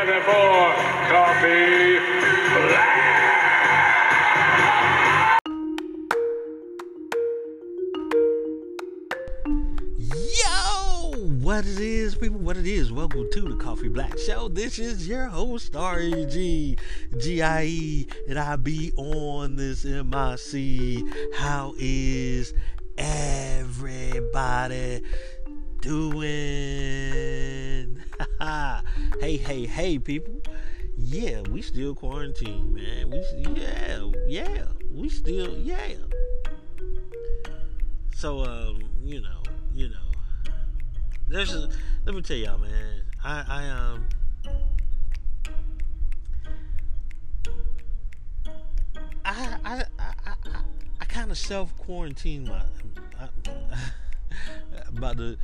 together for Coffee Black. Yo, what it is, people, what it is. Welcome to the Coffee Black Show. This is your host, Star G, G-I-E, and I be on this MIC. How is everybody doing? hey, hey, hey, people. Yeah, we still quarantined, man. We, yeah, yeah, we still, yeah. So, um, you know, you know, there's a, let me tell y'all, man. I, I um, I, I, I, I, I kind of self quarantine my. I, about to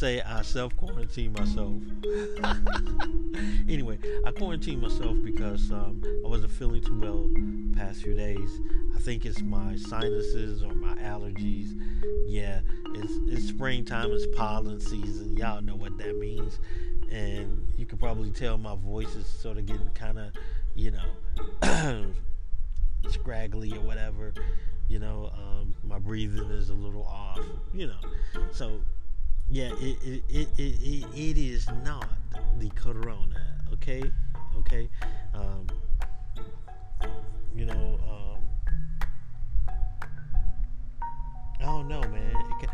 say I self quarantine myself. anyway, I quarantined myself because um, I wasn't feeling too well past few days. I think it's my sinuses or my allergies. Yeah, it's it's springtime, it's pollen season. Y'all know what that means. And you can probably tell my voice is sort of getting kind of, you know, scraggly or whatever. You know, um, my breathing is a little off. You know, so yeah, it it, it, it, it, is not the corona. Okay, okay. Um, you know, um, I don't know, man. It,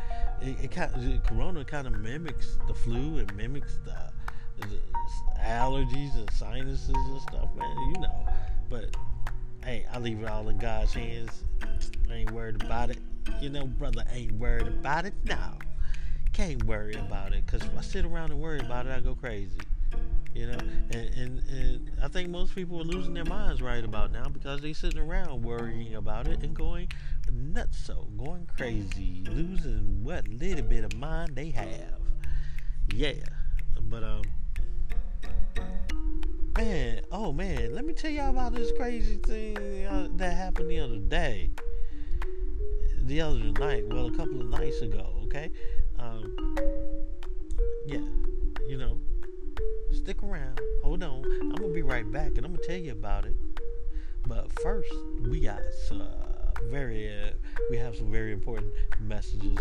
it, it kind corona kind of mimics the flu and mimics the, the allergies and sinuses and stuff, man. You know, but hey, I leave it all in God's hands. I ain't worried about it. You know, brother ain't worried about it now. Can't worry about it because if I sit around and worry about it, I go crazy. You know, and, and, and I think most people are losing their minds right about now because they sitting around worrying about it and going nuts, so going crazy, losing what little bit of mind they have. Yeah, but um, man, oh man, let me tell y'all about this crazy thing uh, that happened the other day. The other night, well, a couple of nights ago, okay? Um, yeah, you know, stick around, hold on. I'm gonna be right back and I'm gonna tell you about it. But first, we got uh, very, uh, we have some very important messages.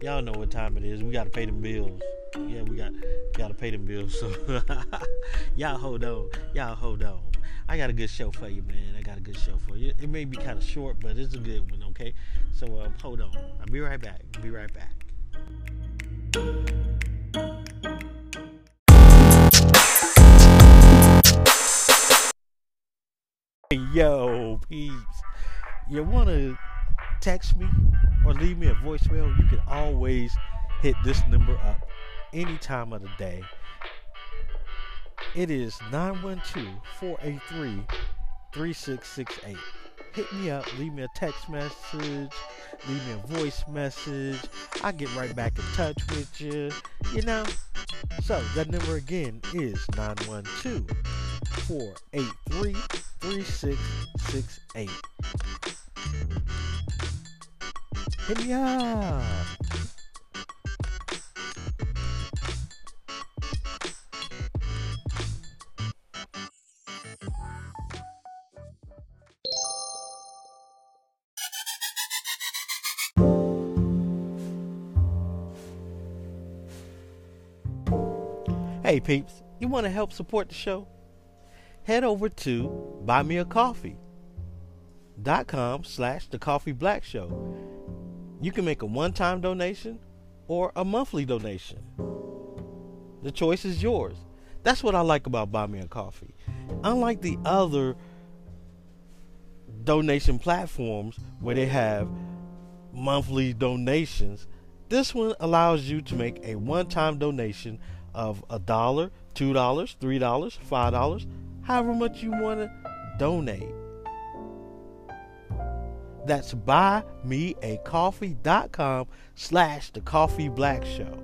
Y'all know what time it is. We gotta pay them bills. Yeah, we got gotta pay them bills. So y'all hold on, y'all hold on. I got a good show for you, man. I got a good show for you. It may be kind of short, but it's a good one. Okay, so um, hold on. I'll be right back. I'll Be right back. Yo, peeps. You want to text me or leave me a voicemail? You can always hit this number up any time of the day. It is 912 483 3668. Hit me up, leave me a text message, leave me a voice message. I'll get right back in touch with you, you know. So, that number again is 912 483 3668. Hit me up. Hey peeps, you want to help support the show? Head over to buymeacoffee.com slash the coffee black show. You can make a one-time donation or a monthly donation. The choice is yours. That's what I like about Buy Me a Coffee. Unlike the other donation platforms where they have monthly donations, this one allows you to make a one-time donation of a dollar, two dollars, three dollars, five dollars, however much you want to donate. That's buymeacoffee.com slash the coffee black show.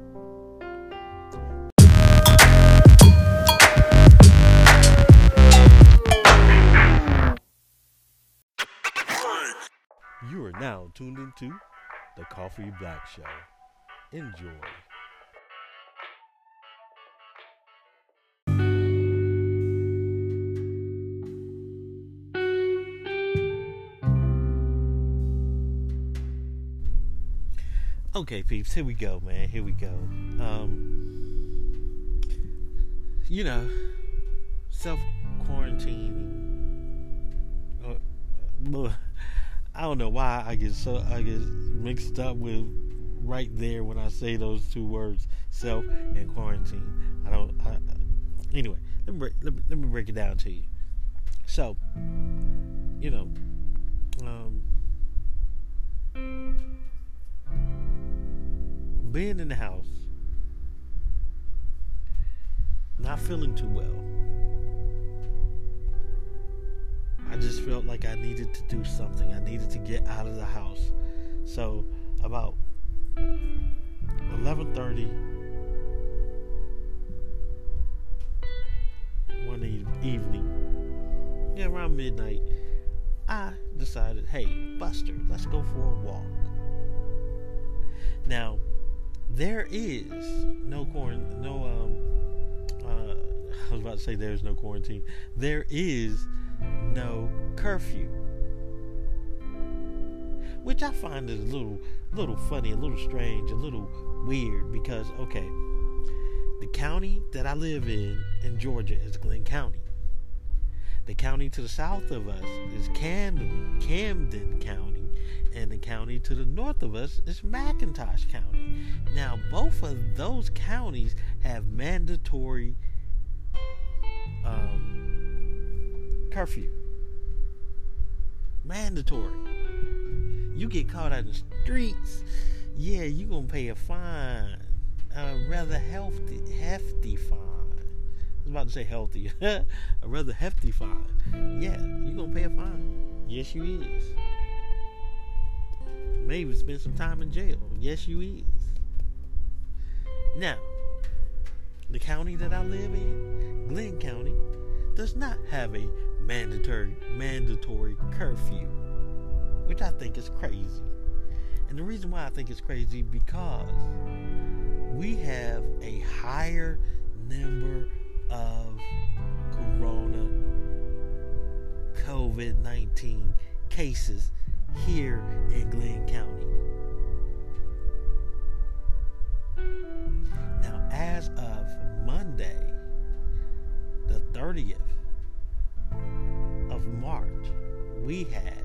You are now tuned into the Coffee Black Show. Enjoy. Okay, peeps, here we go, man. Here we go. Um, you know, self quarantine. Uh, I don't know why I get so I get mixed up with right there when I say those two words, self and quarantine. I don't. I, anyway, let me, break, let me let me break it down to you. So, you know, um, being in the house, not feeling too well. I just felt like I needed to do something. I needed to get out of the house. So about 11:30 one evening, yeah, around midnight, I decided, hey, Buster, let's go for a walk. Now, there is no quarantine, no um, uh, I was about to say there's no quarantine. There is no curfew. Which I find is a little little funny, a little strange, a little weird because okay, the county that I live in in Georgia is Glynn County. The county to the south of us is Camden, Camden County, and the county to the north of us is McIntosh County. Now, both of those counties have mandatory um, curfew. Mandatory. You get caught out in the streets, yeah, you're gonna pay a fine, a rather hefty, hefty fine. Was about to say healthy, a rather hefty fine. Yeah, you're gonna pay a fine. Yes, you is. Maybe spend some time in jail. Yes, you is. Now, the county that I live in, Glynn County, does not have a mandatory mandatory curfew, which I think is crazy. And the reason why I think it's crazy because we have a higher number of corona COVID-19 cases here in Glynn County. Now, as of Monday, the 30th of March, we had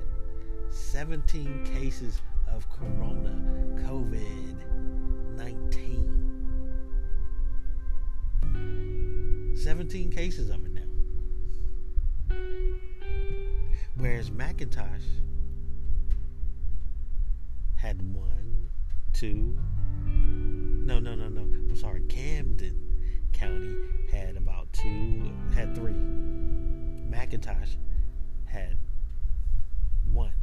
17 cases of corona COVID 19. 17 cases of it now. Whereas McIntosh had one, two, no, no, no, no. I'm sorry. Camden County had about two, had three. McIntosh had one.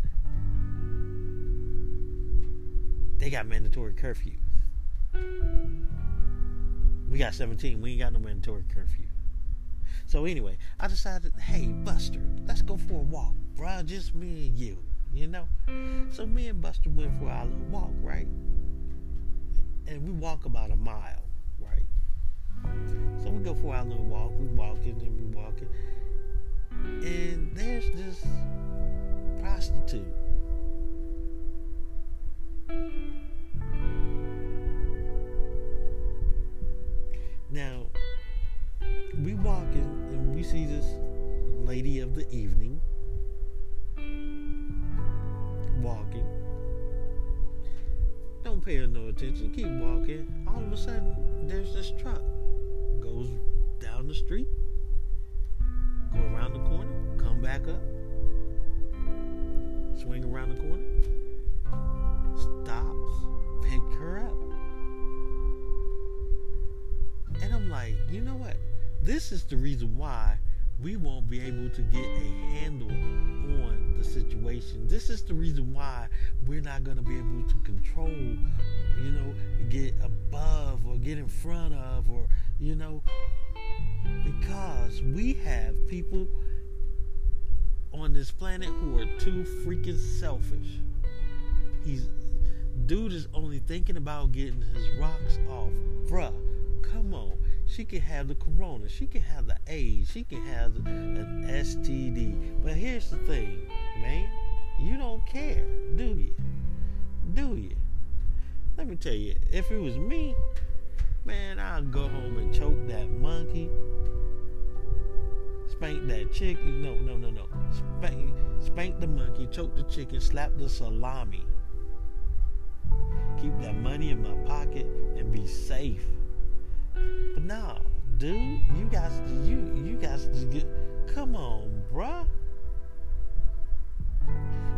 They got mandatory curfews. We got 17. We ain't got no mandatory curfew. So anyway, I decided, hey, Buster, let's go for a walk, bruh. Just me and you, you know? So me and Buster went for our little walk, right? And we walk about a mile, right? So we go for our little walk. We walking and we walking. And there's this prostitute Now, we walking and we see this lady of the evening walking. Don't pay her no attention. Keep walking. All of a sudden, there's this truck goes down the street, go around the corner, come back up, swing around the corner, stops, pick her up. Like, you know what? This is the reason why we won't be able to get a handle on the situation. This is the reason why we're not going to be able to control, you know, get above or get in front of or, you know, because we have people on this planet who are too freaking selfish. He's dude is only thinking about getting his rocks off. Bruh, come on. She can have the corona. She can have the AIDS. She can have an STD. But here's the thing, man. You don't care, do you? Do you? let me tell you, if it was me, man, I'd go home and choke that monkey, spank that chicken. No, no, no, no. Spank, spank the monkey, choke the chicken, slap the salami. Keep that money in my pocket and be safe. But nah, dude, you guys, you you guys, get, come on, bruh.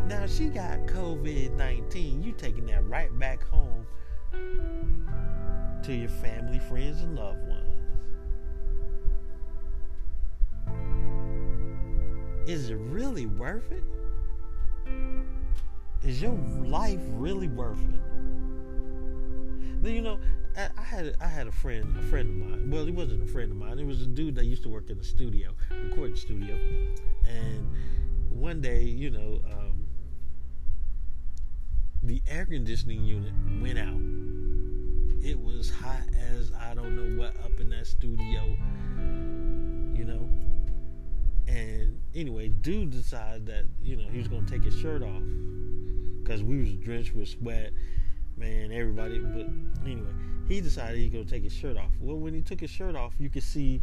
Now she got COVID 19. You taking that right back home to your family, friends, and loved ones. Is it really worth it? Is your life really worth it? Then you know, I had I had a friend, a friend of mine. Well, he wasn't a friend of mine. It was a dude that used to work in the studio, recording studio. And one day, you know, um, the air conditioning unit went out. It was hot as I don't know what up in that studio, you know. And anyway, dude decided that you know he was gonna take his shirt off because we was drenched with sweat, man. Everybody, but anyway, he decided he was gonna take his shirt off. Well, when he took his shirt off, you could see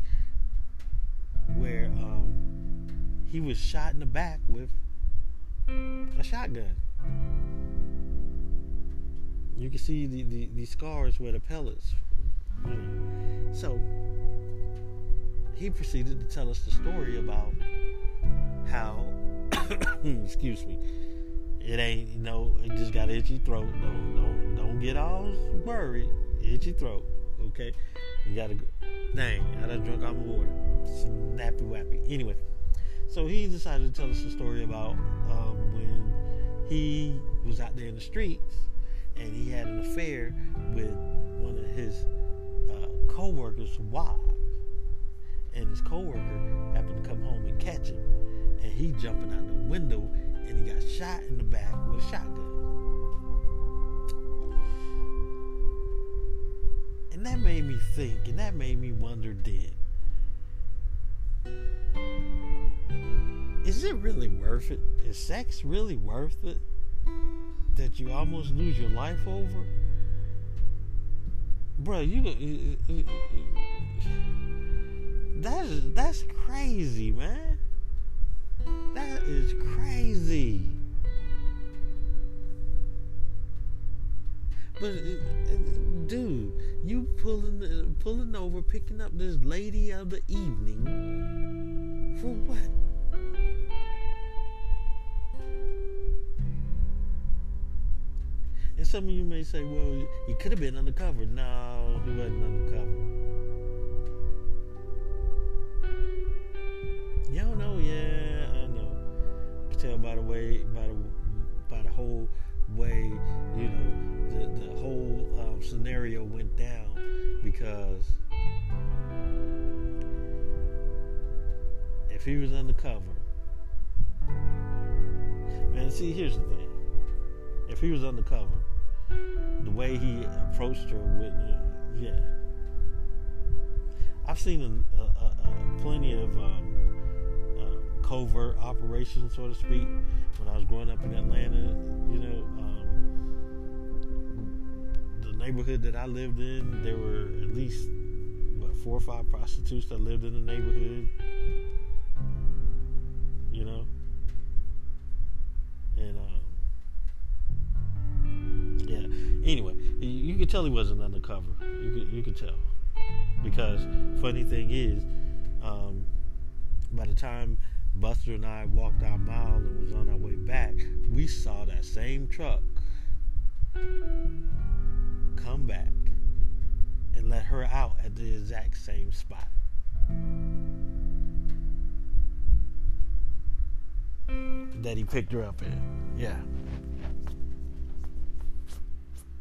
where um, he was shot in the back with a shotgun. You can see the, the, the scars where the pellets. So he proceeded to tell us the story about how, excuse me, it ain't you know it just got itchy throat. Don't don't don't get all worried. Itchy throat. Okay, you gotta go. Dang, I done drunk all my water. Snappy wappy. Anyway, so he decided to tell us a story about um, when he was out there in the streets and he had an affair with one of his uh, co-workers' wives. And his co-worker happened to come home and catch him. And he jumping out the window and he got shot in the back with a shotgun. And that made me think, and that made me wonder then. Is it really worth it? Is sex really worth it? That you almost lose your life over? Bro, you that is that's crazy, man. That is crazy. But uh, uh, dude, you pulling uh, pulling over, picking up this lady of the evening for what? And some of you may say, well, he could have been undercover. No, he wasn't undercover. Tell by the way, by the by the whole way, you know, the the whole um, scenario went down because if he was undercover, man, see, here's the thing. If he was undercover, the way he approached her with, yeah. I've seen a, a, a, plenty of um, covert operations, so to speak, when I was growing up in Atlanta. You know, um, the neighborhood that I lived in, there were at least what four or five prostitutes that lived in the neighborhood. You know, and um, yeah. Anyway, you could tell he wasn't undercover. You could you could tell because funny thing is, um, by the time Buster and I walked our mile and was on our way back, we saw that same truck come back and let her out at the exact same spot. That he picked her up in. Yeah.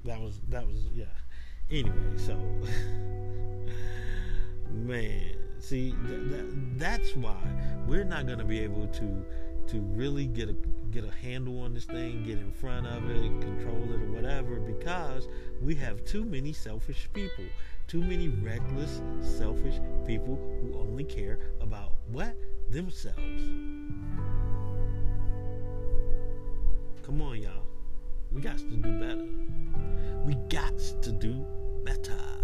That was that was yeah. Anyway, so man, see th- th- that's why we're not going to be able to to really get a get a handle on this thing, get in front of it, control it or whatever because we have too many selfish people. Too many reckless, selfish people who only care about what themselves. Come on, y'all. We got to do better. We got to do better.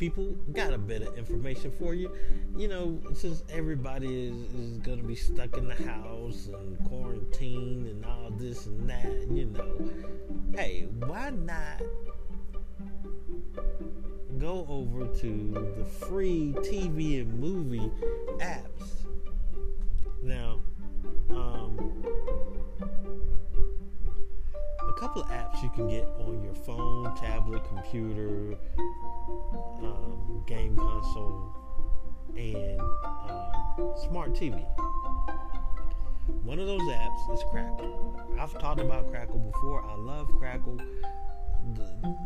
People, got a bit of information for you. You know, since everybody is, is gonna be stuck in the house and quarantined and all this and that, you know, hey, why not go over to the free TV and movie apps? Now, um, a couple of apps you can get on your phone, tablet, computer, um, game console, and um, smart TV. One of those apps is Crackle. I've talked about Crackle before. I love Crackle. The,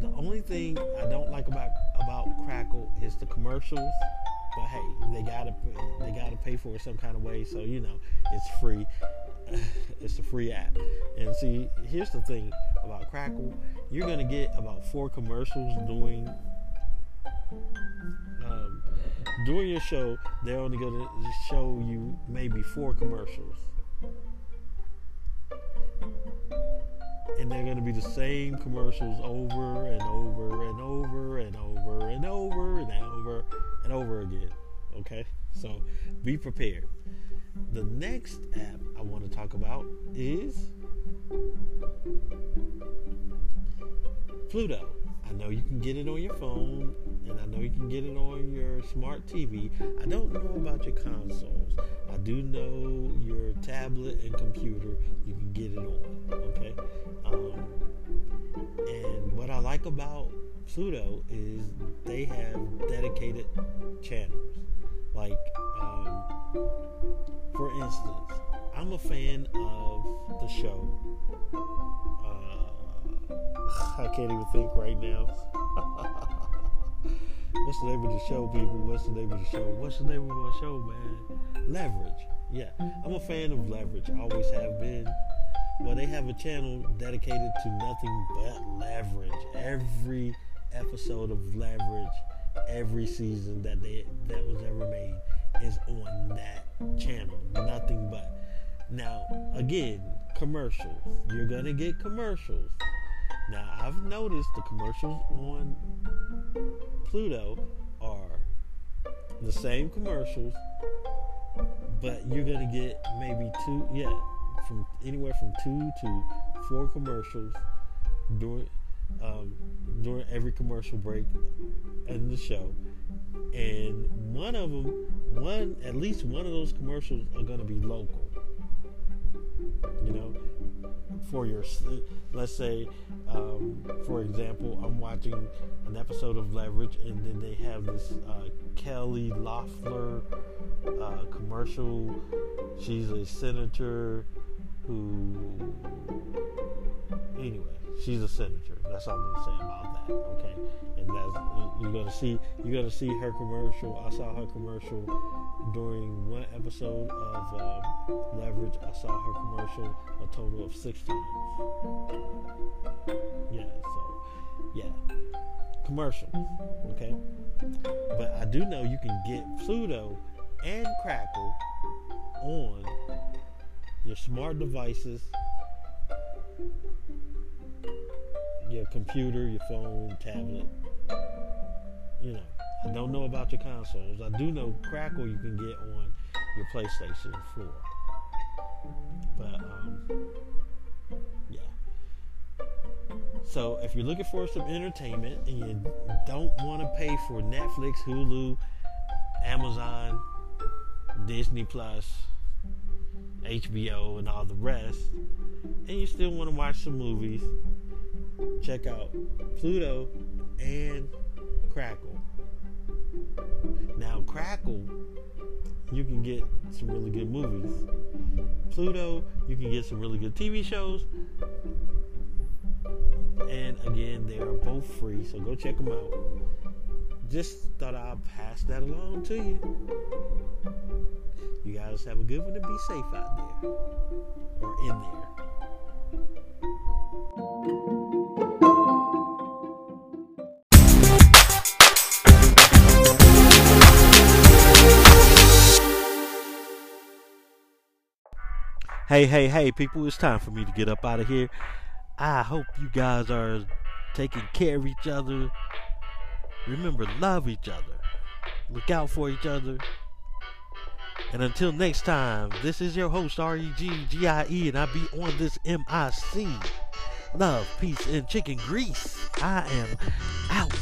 the only thing I don't like about about Crackle is the commercials. But hey, they gotta they gotta pay for it some kind of way. So you know, it's free. it's a free app. And see, here's the thing about Crackle: you're gonna get about four commercials doing. um, during your show. They're only gonna show you maybe four commercials. And they're going to be the same commercials over and over and over and over and over and over and over again. Okay? So be prepared. The next app I want to talk about is Pluto. I know you can get it on your phone, and I know you can get it on your smart TV. I don't know about your consoles. I do know your tablet and computer, you can get it on. Okay? Um, and what I like about Pluto is they have dedicated channels. Like, um, for instance, I'm a fan of the show. Uh, I can't even think right now. What's the name of the show, people? What's the name of the show? What's the name of my show, man? Leverage. Yeah, I'm a fan of Leverage. I always have been. Well, they have a channel dedicated to nothing but leverage. Every episode of Leverage, every season that they that was ever made is on that channel. Nothing but. Now, again, commercials. You're gonna get commercials. Now, I've noticed the commercials on Pluto are the same commercials, but you're gonna get maybe two, yeah, from anywhere from two to four commercials during um, during every commercial break in the show, and one of them, one at least one of those commercials are gonna be local. You know, for your let's say um, for example i'm watching an episode of leverage and then they have this uh, kelly loeffler uh, commercial. She's a senator who anyway she's a senator that's all i'm to say about that okay? And that's you're to see you're to see her commercial. I saw her commercial during one episode of um, leverage. I saw her commercial a total of six times. Yeah so yeah. Commercials okay? But i do know you can get pluto and crackle on your smart devices your computer your phone tablet you know I don't know about your consoles. I do know Crackle you can get on your PlayStation 4. But um, yeah. So if you're looking for some entertainment and you don't want to pay for Netflix, Hulu, Amazon, Disney Plus, HBO, and all the rest, and you still want to watch some movies, check out Pluto and Crackle. Now, Crackle, you can get some really good movies. Pluto, you can get some really good TV shows. And again, they are both free, so go check them out. Just thought I'd pass that along to you. You guys have a good one and be safe out there or in there. Hey, hey, hey, people, it's time for me to get up out of here. I hope you guys are taking care of each other. Remember, love each other. Look out for each other. And until next time, this is your host, R-E-G-G-I-E, and I be on this M-I-C. Love, peace, and chicken grease. I am out.